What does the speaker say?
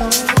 Oh.